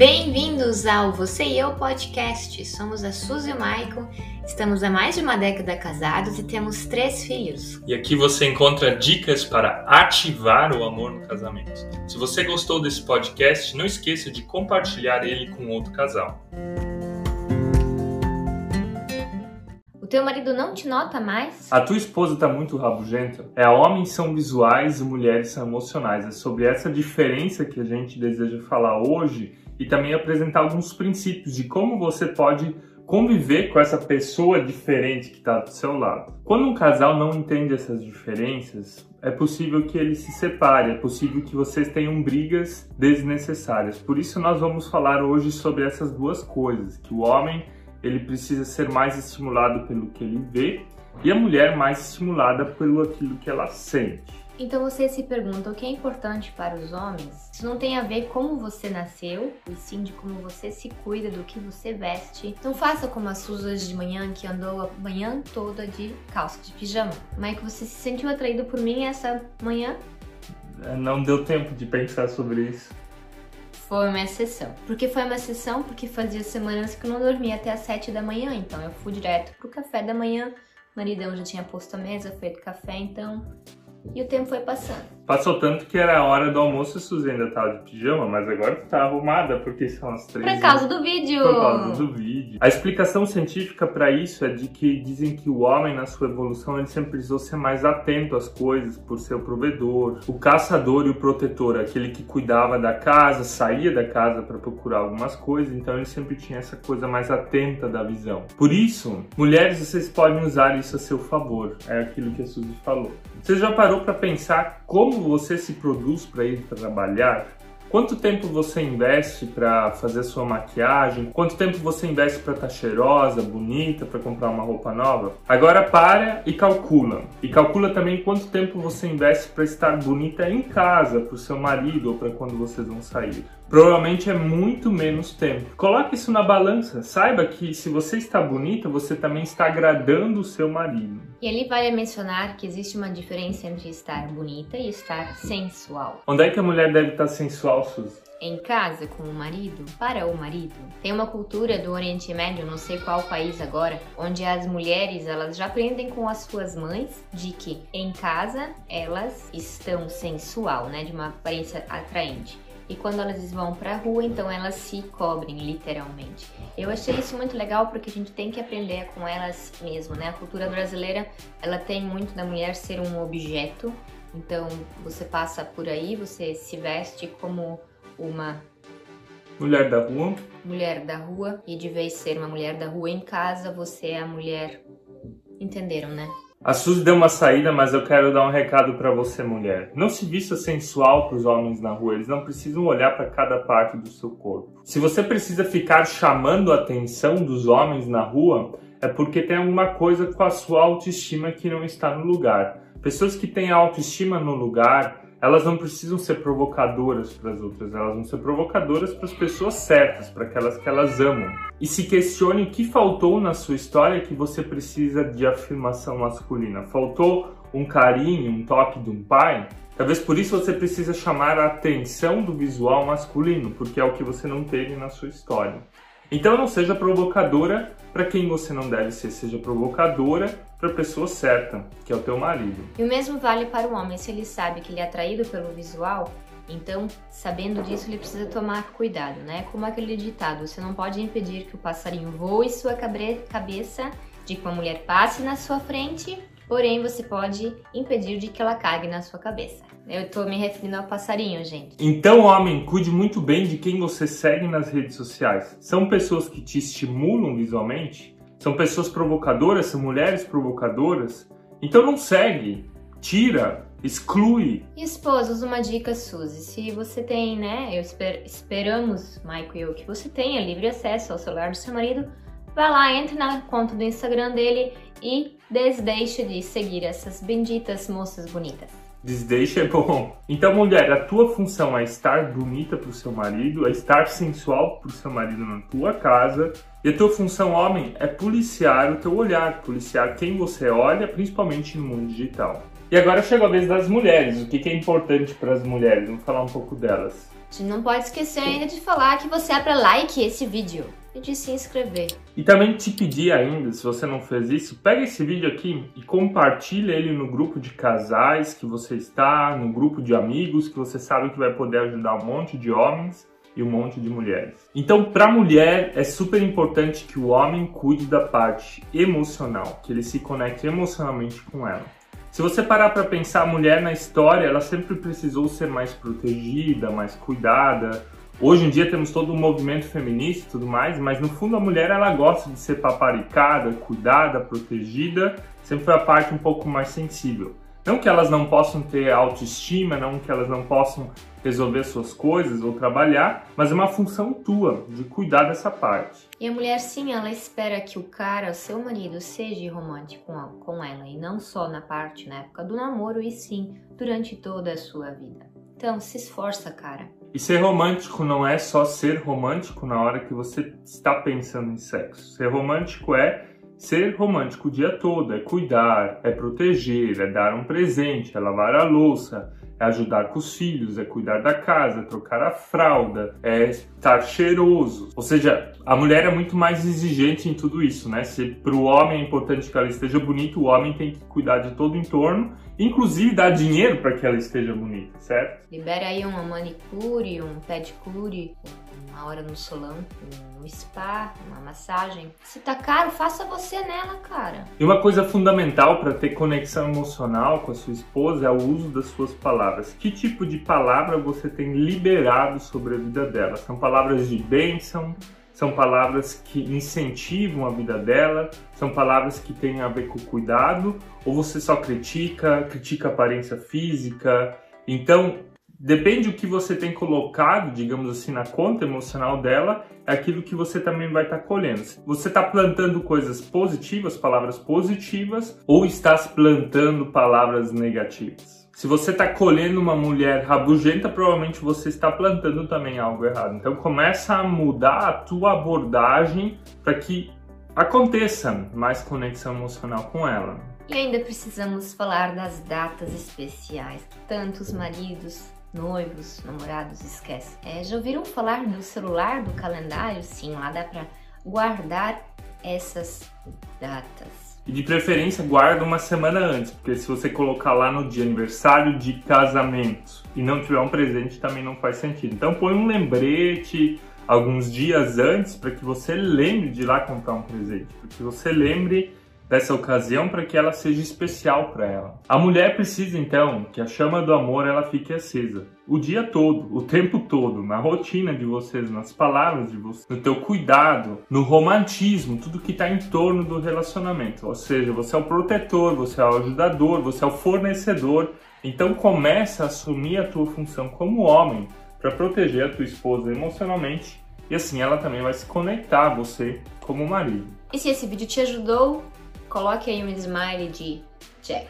Bem-vindos ao Você e Eu Podcast. Somos a Suzy e o Maicon, estamos há mais de uma década casados e temos três filhos. E aqui você encontra dicas para ativar o amor no casamento. Se você gostou desse podcast, não esqueça de compartilhar ele com outro casal. Teu marido não te nota mais? A tua esposa está muito rabugenta? É, homens são visuais e mulheres são emocionais. É sobre essa diferença que a gente deseja falar hoje e também apresentar alguns princípios de como você pode conviver com essa pessoa diferente que está do seu lado. Quando um casal não entende essas diferenças, é possível que ele se separe, é possível que vocês tenham brigas desnecessárias. Por isso nós vamos falar hoje sobre essas duas coisas, que o homem ele precisa ser mais estimulado pelo que ele vê e a mulher mais estimulada pelo aquilo que ela sente. Então você se pergunta o que é importante para os homens? Isso não tem a ver como você nasceu, e sim de como você se cuida, do que você veste. Não faça como a Suzy de manhã, que andou a manhã toda de calça de pijama. Mike, você se sentiu atraído por mim essa manhã? É, não deu tempo de pensar sobre isso. Foi uma exceção. Por que foi uma exceção? Porque fazia semanas que eu não dormia até as 7 da manhã, então eu fui direto pro café da manhã. O maridão já tinha posto a mesa, feito café, então e o tempo foi passando. Passou tanto que era a hora do almoço e a Suzy ainda tava de pijama, mas agora tu tá arrumada porque são as três. Por causa do vídeo! Por causa do vídeo. A explicação científica para isso é de que dizem que o homem, na sua evolução, ele sempre precisou ser mais atento às coisas por ser o provedor, o caçador e o protetor, aquele que cuidava da casa, saía da casa para procurar algumas coisas, então ele sempre tinha essa coisa mais atenta da visão. Por isso, mulheres, vocês podem usar isso a seu favor. É aquilo que a Suzy falou. Você já parou para pensar como você se produz para ir trabalhar? Quanto tempo você investe para fazer sua maquiagem? Quanto tempo você investe para estar tá cheirosa, bonita, para comprar uma roupa nova? Agora para e calcula. E calcula também quanto tempo você investe para estar bonita em casa, para o seu marido ou para quando vocês vão sair. Provavelmente é muito menos tempo. Coloque isso na balança. Saiba que se você está bonita, você também está agradando o seu marido. E ali vale mencionar que existe uma diferença entre estar bonita e estar sensual. Onde é que a mulher deve estar sensual, Suzy? em casa com o marido, para o marido. Tem uma cultura do Oriente Médio, não sei qual país agora, onde as mulheres elas já aprendem com as suas mães de que em casa elas estão sensual, né, de uma aparência atraente. E quando elas vão para a rua, então elas se cobrem literalmente. Eu achei isso muito legal porque a gente tem que aprender com elas mesmo, né? A cultura brasileira, ela tem muito da mulher ser um objeto. Então, você passa por aí, você se veste como uma mulher da rua. Mulher da rua e de vez ser uma mulher da rua em casa, você é a mulher. Entenderam, né? A Suzy deu uma saída, mas eu quero dar um recado para você, mulher. Não se vista sensual para os homens na rua, eles não precisam olhar para cada parte do seu corpo. Se você precisa ficar chamando a atenção dos homens na rua, é porque tem alguma coisa com a sua autoestima que não está no lugar. Pessoas que têm autoestima no lugar, elas não precisam ser provocadoras para as outras, elas vão ser provocadoras para as pessoas certas, para aquelas que elas amam. E se questione o que faltou na sua história que você precisa de afirmação masculina. Faltou um carinho, um toque de um pai? Talvez por isso você precisa chamar a atenção do visual masculino, porque é o que você não teve na sua história. Então não seja provocadora para quem você não deve ser, seja provocadora para a pessoa certa, que é o teu marido. E o mesmo vale para o homem, se ele sabe que ele é atraído pelo visual, então, sabendo disso, ele precisa tomar cuidado, né? Como aquele ditado, você não pode impedir que o passarinho voe sua cabeça, de que uma mulher passe na sua frente, porém você pode impedir de que ela cague na sua cabeça. Eu tô me referindo ao passarinho, gente. Então, homem, cuide muito bem de quem você segue nas redes sociais. São pessoas que te estimulam visualmente? São pessoas provocadoras? São mulheres provocadoras? Então não segue, tira, exclui. E esposos, uma dica, Suzy. Se você tem, né, eu esper esperamos, Maico e eu, que você tenha livre acesso ao celular do seu marido, vá lá, entre na conta do Instagram dele e desdeixe de seguir essas benditas moças bonitas. Desdeixe é bom. Então, mulher, a tua função é estar bonita pro seu marido, é estar sensual pro seu marido na tua casa. E a tua função, homem, é policiar o teu olhar, policiar quem você olha, principalmente no mundo digital. E agora chegou a vez das mulheres. O que é importante para as mulheres? Vamos falar um pouco delas. A gente não pode esquecer ainda de falar que você é para like esse vídeo e de se inscrever. E também te pedir ainda, se você não fez isso, pega esse vídeo aqui e compartilha ele no grupo de casais que você está, no grupo de amigos que você sabe que vai poder ajudar um monte de homens e um monte de mulheres. Então, para a mulher é super importante que o homem cuide da parte emocional, que ele se conecte emocionalmente com ela. Se você parar para pensar, a mulher na história, ela sempre precisou ser mais protegida, mais cuidada. Hoje em dia temos todo um movimento feminista e tudo mais, mas no fundo a mulher ela gosta de ser paparicada, cuidada, protegida, sempre foi a parte um pouco mais sensível. Não que elas não possam ter autoestima, não que elas não possam resolver suas coisas ou trabalhar, mas é uma função tua de cuidar dessa parte. E a mulher, sim, ela espera que o cara, seu marido, seja romântico com ela e não só na parte, na época do namoro, e sim durante toda a sua vida. Então, se esforça, cara. E ser romântico não é só ser romântico na hora que você está pensando em sexo. Ser romântico é Ser romântico o dia todo é cuidar, é proteger, é dar um presente, é lavar a louça, é ajudar com os filhos, é cuidar da casa, é trocar a fralda, é estar cheiroso. Ou seja, a mulher é muito mais exigente em tudo isso, né? Se para o homem é importante que ela esteja bonita, o homem tem que cuidar de todo o entorno, inclusive dar dinheiro para que ela esteja bonita, certo? Libera aí uma manicure, um pedicure, uma hora no salão, um spa, uma massagem. Se tá caro, faça você nela, cara. E uma coisa fundamental para ter conexão emocional com a sua esposa é o uso das suas palavras. Que tipo de palavra você tem liberado sobre a vida dela? São palavras de bênção, são palavras que incentivam a vida dela, são palavras que têm a ver com cuidado, ou você só critica, critica a aparência física. Então, depende do que você tem colocado, digamos assim, na conta emocional dela, é aquilo que você também vai estar tá colhendo. Você está plantando coisas positivas, palavras positivas, ou estás plantando palavras negativas? Se você está colhendo uma mulher rabugenta, provavelmente você está plantando também algo errado. Então começa a mudar a tua abordagem para que aconteça mais conexão emocional com ela. E ainda precisamos falar das datas especiais. Tantos maridos noivos, namorados, esquece. É, já ouviram falar do celular, do calendário? Sim, lá dá para guardar essas datas. E de preferência guarda uma semana antes, porque se você colocar lá no dia aniversário de casamento e não tiver um presente também não faz sentido. Então põe um lembrete alguns dias antes para que você lembre de ir lá comprar um presente, para que você lembre dessa ocasião para que ela seja especial para ela. A mulher precisa então que a chama do amor ela fique acesa o dia todo, o tempo todo, na rotina de vocês, nas palavras de vocês, no teu cuidado, no romantismo, tudo que está em torno do relacionamento. Ou seja, você é o protetor, você é o ajudador, você é o fornecedor. Então começa a assumir a tua função como homem para proteger a tua esposa emocionalmente e assim ela também vai se conectar a você como marido. E se esse vídeo te ajudou, coloque aí um smile de check.